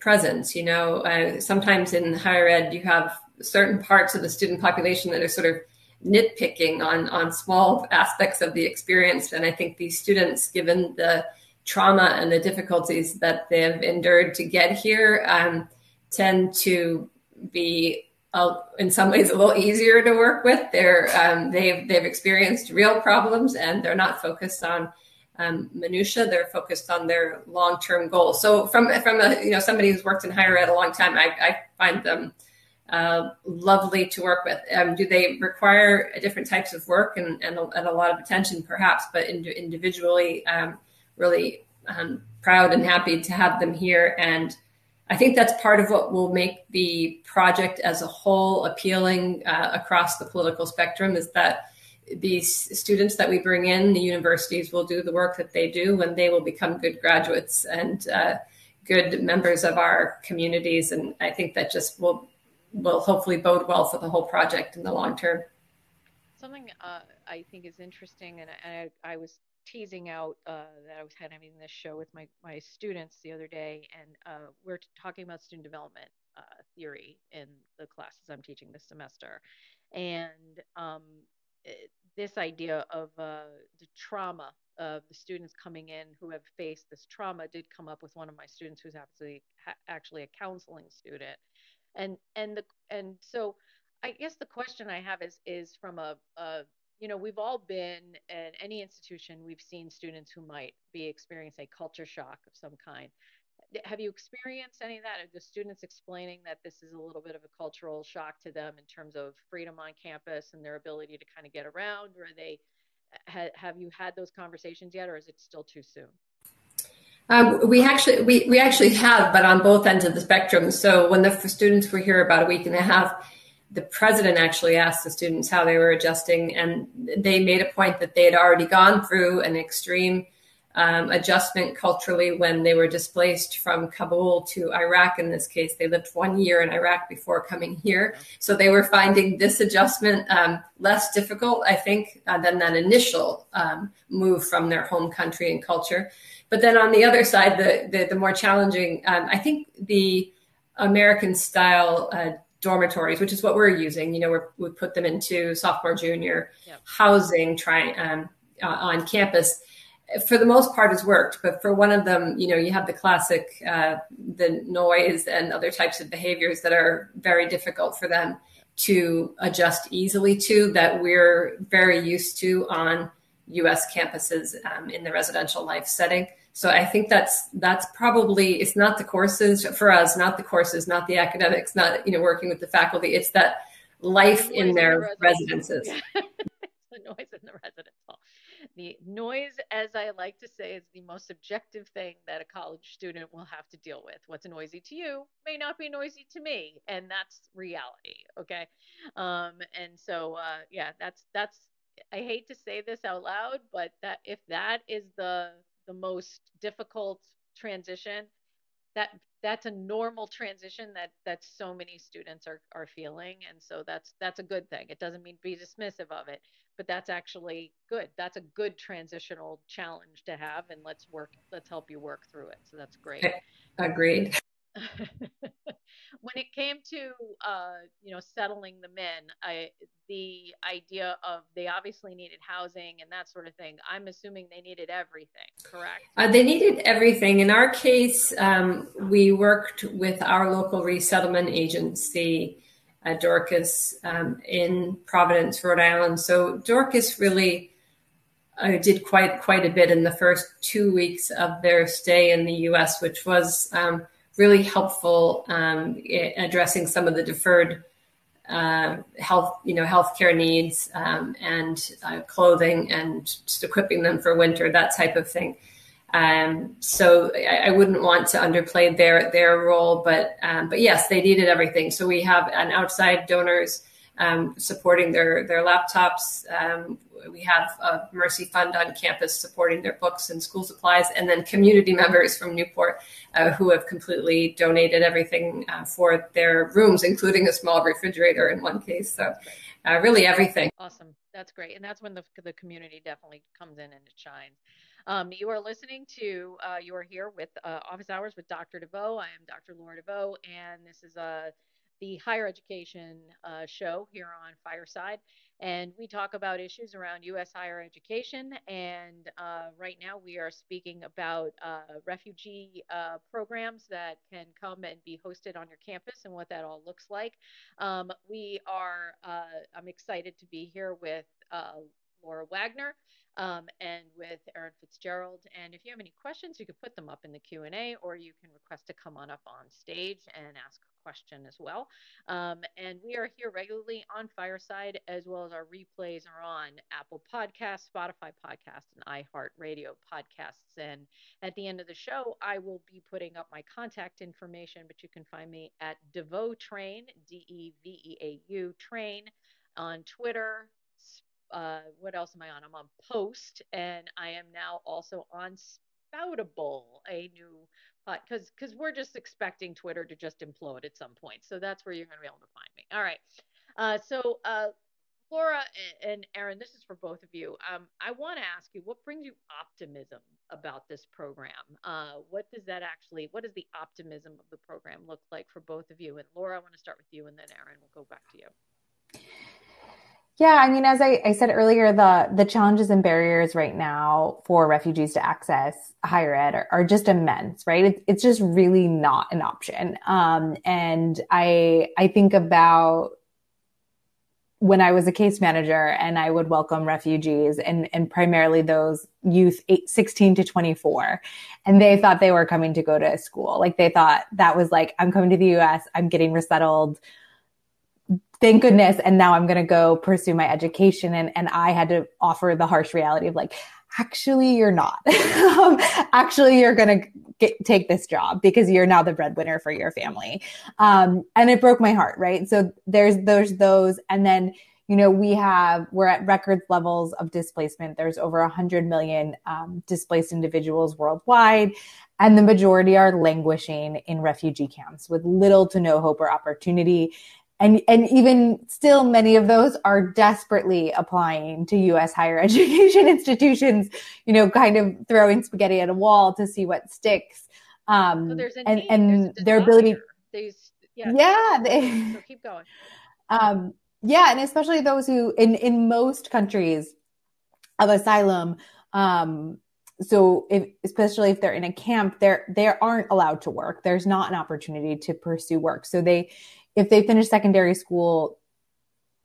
presence. You know, uh, sometimes in higher ed, you have certain parts of the student population that are sort of nitpicking on, on small aspects of the experience. And I think these students, given the trauma and the difficulties that they have endured to get here, um, tend to be uh, in some ways a little easier to work with. They're um, they've they've experienced real problems and they're not focused on um, minutia. They're focused on their long term goals. So from from a you know somebody who's worked in higher ed a long time, I, I find them uh, lovely to work with. Um, do they require different types of work and, and, a, and a lot of attention, perhaps? But in, individually, um, really um, proud and happy to have them here and I think that's part of what will make the project as a whole appealing uh, across the political spectrum is that these students that we bring in, the universities will do the work that they do and they will become good graduates and uh, good members of our communities. And I think that just will will hopefully bode well for the whole project in the long term. Something uh, I think is interesting, and I, I was teasing out uh, that I was having this show with my, my students the other day, and uh, we're talking about student development uh, theory in the classes I'm teaching this semester. And um, it, this idea of uh, the trauma of the students coming in who have faced this trauma did come up with one of my students who's actually actually a counseling student, and and the and so I guess the question I have is is from a, a you know, we've all been at any institution, we've seen students who might be experiencing a culture shock of some kind. Have you experienced any of that? Are the students explaining that this is a little bit of a cultural shock to them in terms of freedom on campus and their ability to kind of get around? Or are they, ha- have you had those conversations yet, or is it still too soon? Um, we actually we, we actually have, but on both ends of the spectrum. So when the students were here about a week and a half, the president actually asked the students how they were adjusting, and they made a point that they had already gone through an extreme um, adjustment culturally when they were displaced from Kabul to Iraq. In this case, they lived one year in Iraq before coming here. So they were finding this adjustment um, less difficult, I think, uh, than that initial um, move from their home country and culture. But then on the other side, the, the, the more challenging, um, I think the American style uh, dormitories, which is what we're using. You know, we put them into sophomore, junior yep. housing, trying um, uh, on campus. For the most part, has worked, but for one of them, you know, you have the classic, uh, the noise and other types of behaviors that are very difficult for them to adjust easily to. That we're very used to on U.S. campuses um, in the residential life setting. So I think that's that's probably it's not the courses for us, not the courses, not the academics, not you know working with the faculty. It's that life in their the residences. the noise in the residence. The noise, as I like to say, is the most subjective thing that a college student will have to deal with. What's noisy to you may not be noisy to me, and that's reality. Okay, um, and so uh, yeah, that's that's. I hate to say this out loud, but that if that is the the most difficult transition that that's a normal transition that that so many students are are feeling and so that's that's a good thing. It doesn't mean be dismissive of it but that's actually good. That's a good transitional challenge to have and let's work let's help you work through it. So that's great. Agreed when it came to uh, you know settling the men, I, the idea of they obviously needed housing and that sort of thing. I'm assuming they needed everything, correct? Uh, they needed everything. In our case, um, we worked with our local resettlement agency. Uh, Dorcas um, in Providence, Rhode Island. So Dorcas really uh, did quite quite a bit in the first two weeks of their stay in the U.S., which was um, really helpful um, addressing some of the deferred uh, health, you know, healthcare needs um, and uh, clothing and just equipping them for winter, that type of thing. Um, so I, I, wouldn't want to underplay their their role, but um, but yes, they needed everything. So we have an outside donors um, supporting their their laptops. Um, we have a Mercy Fund on campus supporting their books and school supplies, and then community members from Newport uh, who have completely donated everything uh, for their rooms, including a small refrigerator in one case. So, uh, really everything. Awesome, that's great, and that's when the the community definitely comes in and it shines. Um, you are listening to, uh, you are here with uh, Office Hours with Dr. DeVeau. I am Dr. Laura DeVeau, and this is a the higher education uh, show here on Fireside. And we talk about issues around U.S. higher education. And uh, right now we are speaking about uh, refugee uh, programs that can come and be hosted on your campus and what that all looks like. Um, we are, uh, I'm excited to be here with uh, Laura Wagner. Um, and with Erin FitzGerald. And if you have any questions, you can put them up in the Q&A or you can request to come on up on stage and ask a question as well. Um, and we are here regularly on Fireside, as well as our replays are on Apple Podcasts, Spotify Podcasts, and iHeartRadio Podcasts. And at the end of the show, I will be putting up my contact information, but you can find me at Deveau Train, D E V E A U Train, on Twitter. Uh, what else am I on? I'm on Post, and I am now also on Spoutable, a new because because we're just expecting Twitter to just implode at some point. So that's where you're going to be able to find me. All right. Uh, so uh, Laura and Erin, this is for both of you. Um, I want to ask you, what brings you optimism about this program? Uh, what does that actually? What does the optimism of the program look like for both of you? And Laura, I want to start with you, and then Erin, we'll go back to you. Yeah, I mean, as I, I, said earlier, the the challenges and barriers right now for refugees to access higher ed are, are just immense, right? It, it's just really not an option. Um, and I I think about when I was a case manager and I would welcome refugees and, and primarily those youth eight, 16 to 24. And they thought they were coming to go to school. Like they thought that was like, I'm coming to the US, I'm getting resettled thank goodness. And now I'm going to go pursue my education. And, and I had to offer the harsh reality of like, actually, you're not. Um, actually, you're going to take this job because you're now the breadwinner for your family. Um, and it broke my heart, right? So there's, there's those. And then, you know, we have, we're at record levels of displacement. There's over 100 million um, displaced individuals worldwide, and the majority are languishing in refugee camps with little to no hope or opportunity and and even still many of those are desperately applying to US higher education institutions you know kind of throwing spaghetti at a wall to see what sticks. Um so and and their ability there's, yeah, yeah they, so keep going. Um yeah and especially those who in in most countries of asylum um so if, especially if they're in a camp they're they aren't allowed to work. There's not an opportunity to pursue work. So they if they finish secondary school,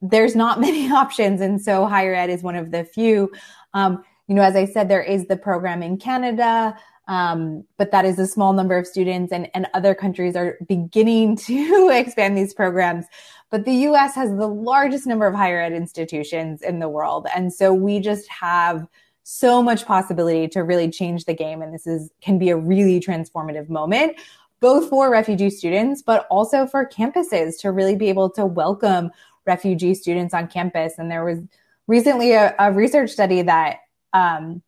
there's not many options. And so higher ed is one of the few. Um, you know, as I said, there is the program in Canada, um, but that is a small number of students, and, and other countries are beginning to expand these programs. But the US has the largest number of higher ed institutions in the world. And so we just have so much possibility to really change the game. And this is, can be a really transformative moment, both for refugee students, but also for campuses to really be able to welcome refugee students on campus. And there was recently a, a research study that um,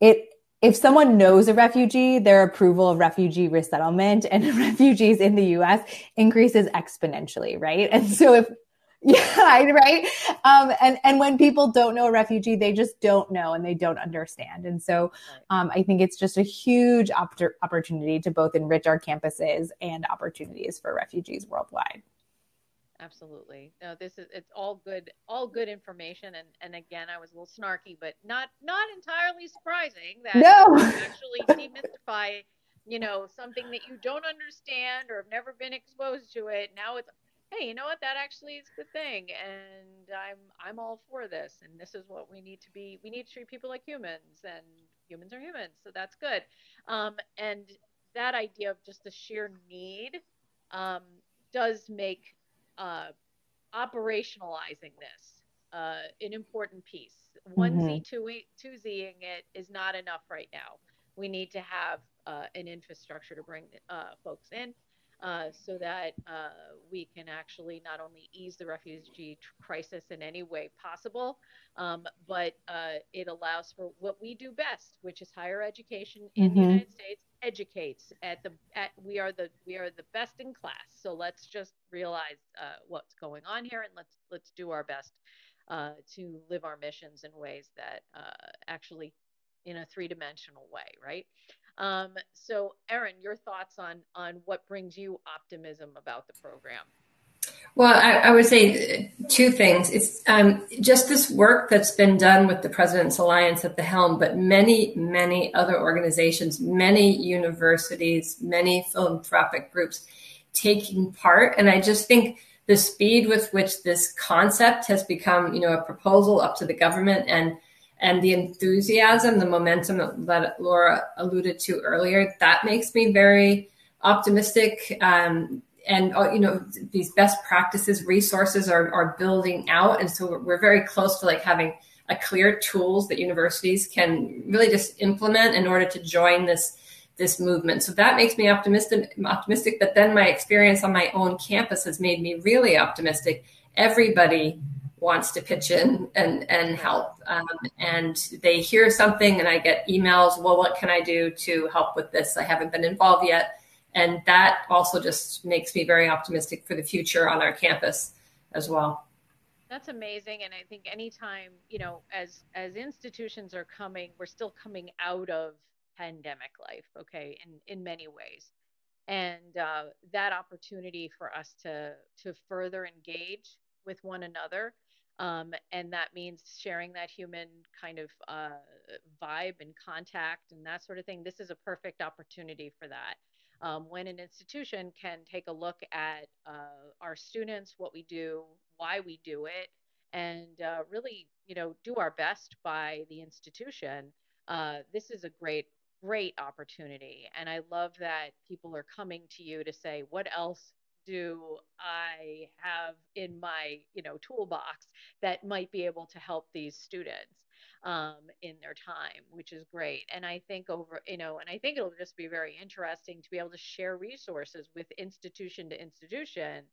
it if someone knows a refugee, their approval of refugee resettlement and refugees in the US increases exponentially, right? And so if yeah, right. Um, and and when people don't know a refugee, they just don't know and they don't understand. And so, um, I think it's just a huge op- opportunity to both enrich our campuses and opportunities for refugees worldwide. Absolutely. No this is it's all good all good information. And and again i was a little snarky but not not entirely surprising that no. actually demystify you know something that you don't understand or have never been exposed to it. Now it's hey you know what that actually is the thing and i'm i'm all for this and this is what we need to be we need to treat people like humans and humans are humans so that's good um, and that idea of just the sheer need um, does make uh, operationalizing this uh, an important piece. One mm-hmm. Z, two two Zing it is not enough right now. We need to have uh, an infrastructure to bring uh, folks in. Uh, so that uh, we can actually not only ease the refugee crisis in any way possible, um, but uh, it allows for what we do best, which is higher education in mm-hmm. the United States educates at the at we are the we are the best in class. So let's just realize uh, what's going on here and let's let's do our best uh, to live our missions in ways that uh, actually in a three dimensional way, right? Um, so, Erin, your thoughts on on what brings you optimism about the program? Well, I, I would say two things. It's um, just this work that's been done with the President's Alliance at the helm, but many, many other organizations, many universities, many philanthropic groups taking part. And I just think the speed with which this concept has become, you know, a proposal up to the government and and the enthusiasm, the momentum that Laura alluded to earlier, that makes me very optimistic. Um, and uh, you know these best practices resources are, are building out. And so we're very close to like having a clear tools that universities can really just implement in order to join this this movement. So that makes me optimistic optimistic but then my experience on my own campus has made me really optimistic. Everybody wants to pitch in and and help. Um, and they hear something and i get emails well what can i do to help with this? I haven't been involved yet. And that also just makes me very optimistic for the future on our campus as well. That's amazing. And i think anytime you know as as institutions are coming we're still coming out of pandemic life okay in in many ways. And uh, that opportunity for us to to further engage with one another um, and that means sharing that human kind of uh, vibe and contact and that sort of thing. This is a perfect opportunity for that. Um, when an institution can take a look at uh, our students what we do why we do it and uh, really you know do our best by the institution uh, this is a great great opportunity. And i love that people are coming to you to say what else do I have in my, you know, toolbox that might be able to help these students um, in their time, which is great. And I think over, you know, and I think it'll just be very interesting to be able to share resources with institution to institution.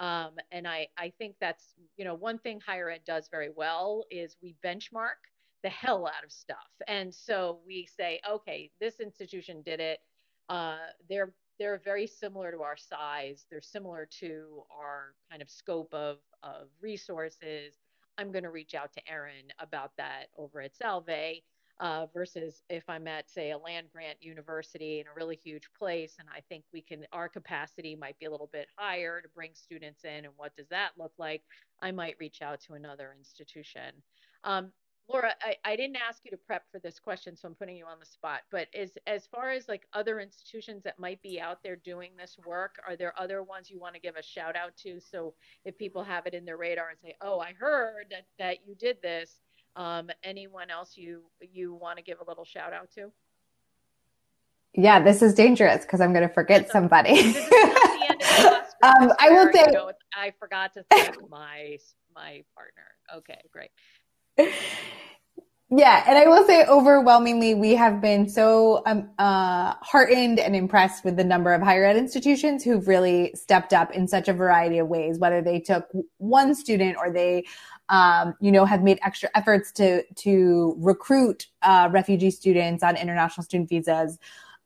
Um, and I, I think that's, you know, one thing higher ed does very well is we benchmark the hell out of stuff. And so we say, okay, this institution did it. Uh, they're they're very similar to our size. They're similar to our kind of scope of, of resources. I'm going to reach out to Erin about that over at Salve uh, versus if I'm at, say, a land grant university in a really huge place and I think we can, our capacity might be a little bit higher to bring students in. And what does that look like? I might reach out to another institution. Um, Laura, I, I didn't ask you to prep for this question, so I'm putting you on the spot. But as as far as like other institutions that might be out there doing this work, are there other ones you want to give a shout out to? So if people have it in their radar and say, "Oh, I heard that that you did this," Um, anyone else you you want to give a little shout out to? Yeah, this is dangerous because I'm going to forget somebody. um, I will say, you know, I forgot to thank my my partner. Okay, great. Yeah, and I will say overwhelmingly, we have been so um, uh, heartened and impressed with the number of higher ed institutions who've really stepped up in such a variety of ways, whether they took one student or they, um, you know, have made extra efforts to to recruit uh, refugee students on international student visas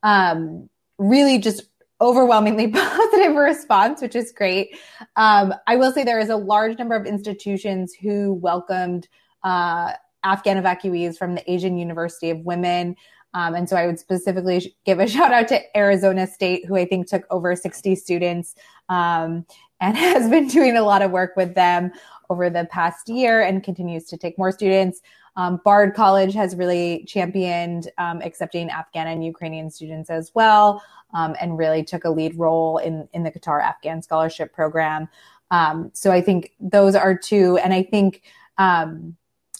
um, really just overwhelmingly positive response, which is great. Um, I will say there is a large number of institutions who welcomed uh, Afghan evacuees from the Asian University of Women. Um, and so I would specifically give a shout out to Arizona State, who I think took over 60 students um, and has been doing a lot of work with them over the past year and continues to take more students. Um, Bard College has really championed um, accepting Afghan and Ukrainian students as well, um, and really took a lead role in in the Qatar Afghan Scholarship Program. Um, so I think those are two, and I think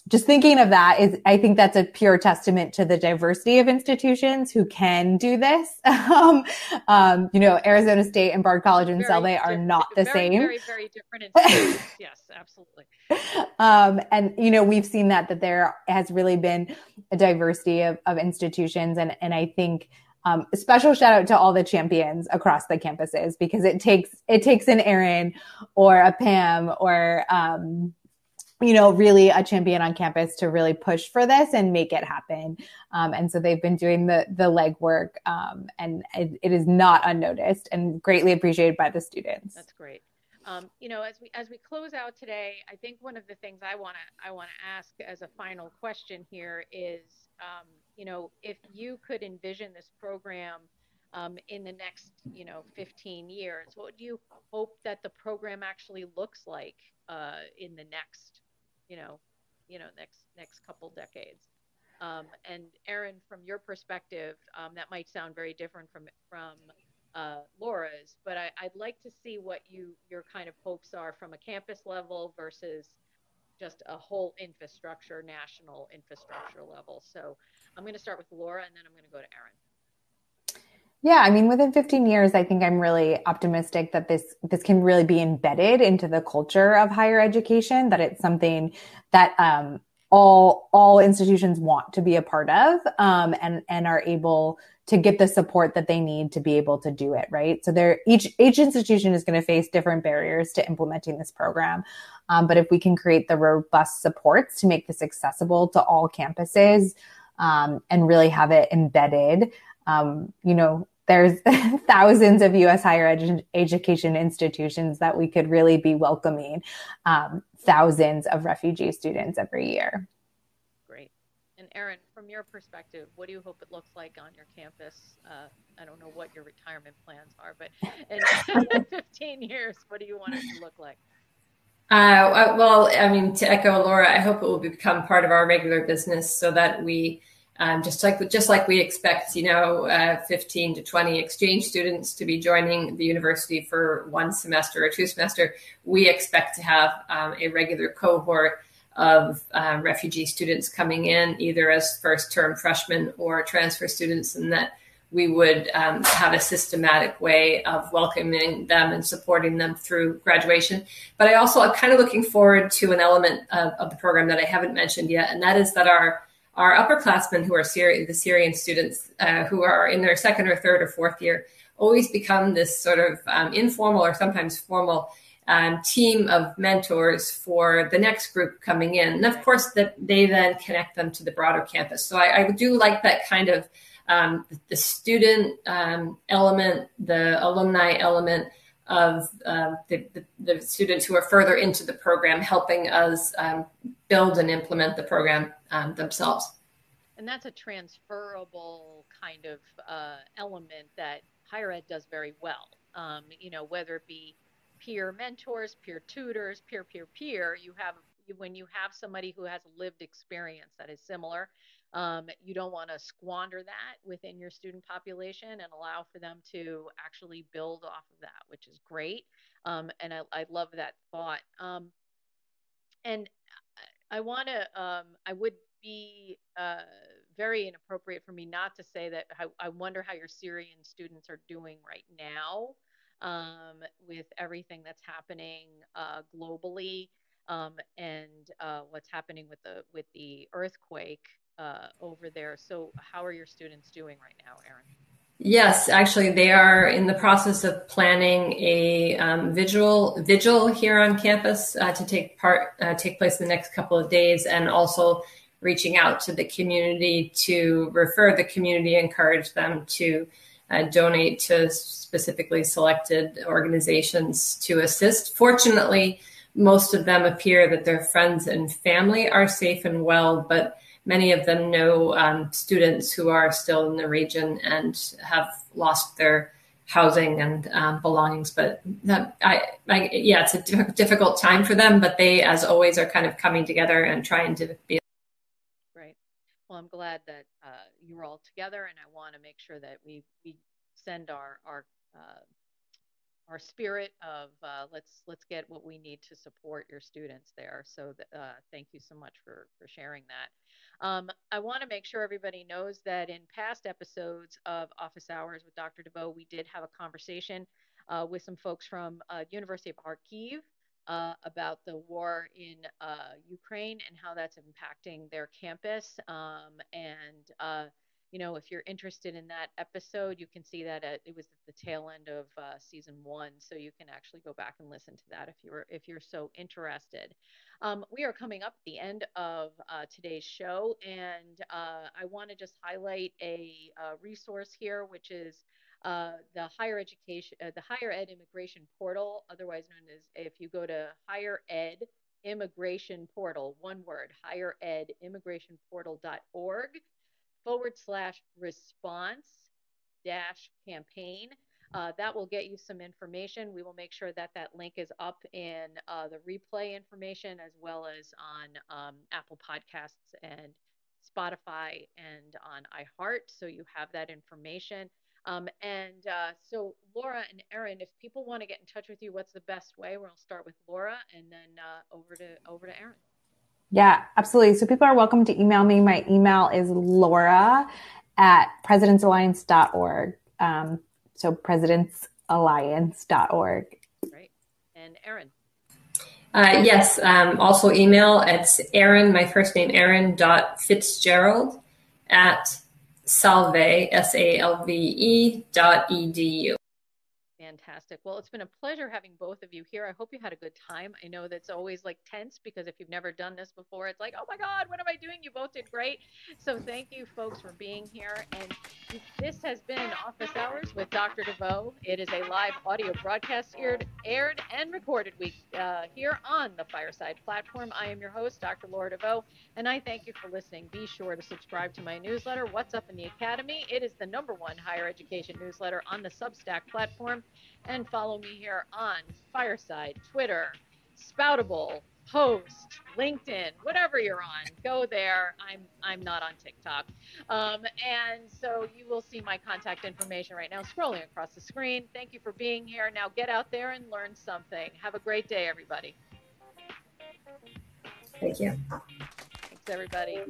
just thinking of that is, I think that's a pure testament to the diversity of institutions who can do this. um, um, you know, Arizona State and Bard College and Salve are not the very, same. Very, very different institutions. yes, absolutely. Um, and you know, we've seen that that there has really been a diversity of, of institutions, and and I think. Um, a special shout out to all the champions across the campuses because it takes it takes an Erin or a Pam or um, you know, really a champion on campus to really push for this and make it happen. Um, and so they've been doing the the legwork, um, and it, it is not unnoticed and greatly appreciated by the students. That's great. Um, you know, as we as we close out today, I think one of the things I want to I want to ask as a final question here is, um, you know, if you could envision this program um, in the next, you know, 15 years, what do you hope that the program actually looks like uh, in the next you know, you know, next next couple decades. Um, and Erin, from your perspective, um, that might sound very different from from uh, Laura's, but I, would like to see what you your kind of hopes are from a campus level versus just a whole infrastructure, national infrastructure level. So I'm going to start with Laura, and then I'm going to go to Erin. Yeah, I mean, within 15 years, I think I'm really optimistic that this this can really be embedded into the culture of higher education. That it's something that um, all all institutions want to be a part of, um, and and are able to get the support that they need to be able to do it. Right. So there, each each institution is going to face different barriers to implementing this program, um, but if we can create the robust supports to make this accessible to all campuses um, and really have it embedded um, you know, there's thousands of U.S. higher edu- education institutions that we could really be welcoming um, thousands of refugee students every year. Great. And Erin, from your perspective, what do you hope it looks like on your campus? Uh, I don't know what your retirement plans are, but in 15 years, what do you want it to look like? Uh, well, I mean, to echo Laura, I hope it will become part of our regular business so that we um, just like just like we expect, you know, uh, 15 to 20 exchange students to be joining the university for one semester or two semester, we expect to have um, a regular cohort of uh, refugee students coming in, either as first term freshmen or transfer students, and that we would um, have a systematic way of welcoming them and supporting them through graduation. But I also am kind of looking forward to an element of, of the program that I haven't mentioned yet, and that is that our our upperclassmen who are Syri- the Syrian students uh, who are in their second or third or fourth year always become this sort of um, informal or sometimes formal um, team of mentors for the next group coming in. And of course, that they then connect them to the broader campus. So I, I do like that kind of um, the student um, element, the alumni element of uh, the, the, the, students who are further into the program, helping us um, build and implement the program um, themselves. And that's a transferable kind of uh, element that higher ed does very well. Um, you know, whether it be peer mentors, peer tutors, peer, peer, peer, you have when you have somebody who has lived experience that is similar, um, you don't want to squander that within your student population and allow for them to actually build off of that, which is great. Um, and I, I, love that thought. Um, and I want to, um, I would be uh, very inappropriate for me not to say that I, I wonder how your Syrian students are doing right now um, with everything that's happening uh, globally um, and uh, what's happening with the with the earthquake uh, over there. So, how are your students doing right now, Erin? Yes, actually, they are in the process of planning a um, vigil vigil here on campus uh, to take part uh, take place in the next couple of days, and also reaching out to the community to refer the community, encourage them to uh, donate to specifically selected organizations to assist. Fortunately, most of them appear that their friends and family are safe and well, but many of them know um, students who are still in the region and have lost their housing and um, belongings. But that, I, I, yeah, it's a difficult time for them. But they, as always, are kind of coming together and trying to be. Right. Well, I'm glad that uh, you're all together, and I want to make sure that we we send our our uh, our spirit of uh, let's let's get what we need to support your students there. So that, uh, thank you so much for for sharing that. Um, I want to make sure everybody knows that in past episodes of Office Hours with Dr. DeVeau, we did have a conversation uh, with some folks from uh, University of Kharkiv uh, about the war in uh, Ukraine and how that's impacting their campus um, and you know, if you're interested in that episode, you can see that at, it was at the tail end of uh, season one, so you can actually go back and listen to that if you're if you're so interested. Um, we are coming up at the end of uh, today's show, and uh, I want to just highlight a, a, resource here, which is uh, the higher education, uh, the higher ed immigration portal, otherwise known as if you go to higher ed immigration portal, one word, higher ed immigration portal.org forward slash response dash campaign. Uh, that will get you some information. We will make sure that that link is up in uh, the replay information as well as on um, Apple Podcasts and Spotify and on iHeart. So you have that information. Um, and uh, so, Laura and Erin, if people want to get in touch with you, what's the best way? We'll start with Laura and then uh, over to over to Erin. Yeah, absolutely. So people are welcome to email me. My email is laura at presidentsalliance.org. Um, so presidentsalliance.org. Right. And Erin. Uh, yes. Um, also email. It's Erin, my first name, Erin dot Fitzgerald at salve, S-A-L-V-E dot edu. Fantastic. Well, it's been a pleasure having both of you here. I hope you had a good time. I know that's always like tense because if you've never done this before, it's like, oh my God, what am I doing? You both did great. So thank you, folks, for being here. And this has been Office Hours with Dr. DeVeau. It is a live audio broadcast aired, aired and recorded week uh, here on the Fireside platform. I am your host, Dr. Laura DeVeau, and I thank you for listening. Be sure to subscribe to my newsletter, What's Up in the Academy. It is the number one higher education newsletter on the Substack platform and follow me here on Fireside, Twitter, Spoutable, Post, LinkedIn, whatever you're on. Go there. I'm I'm not on TikTok, um, and so you will see my contact information right now scrolling across the screen. Thank you for being here. Now get out there and learn something. Have a great day, everybody. Thank you. Thanks, everybody.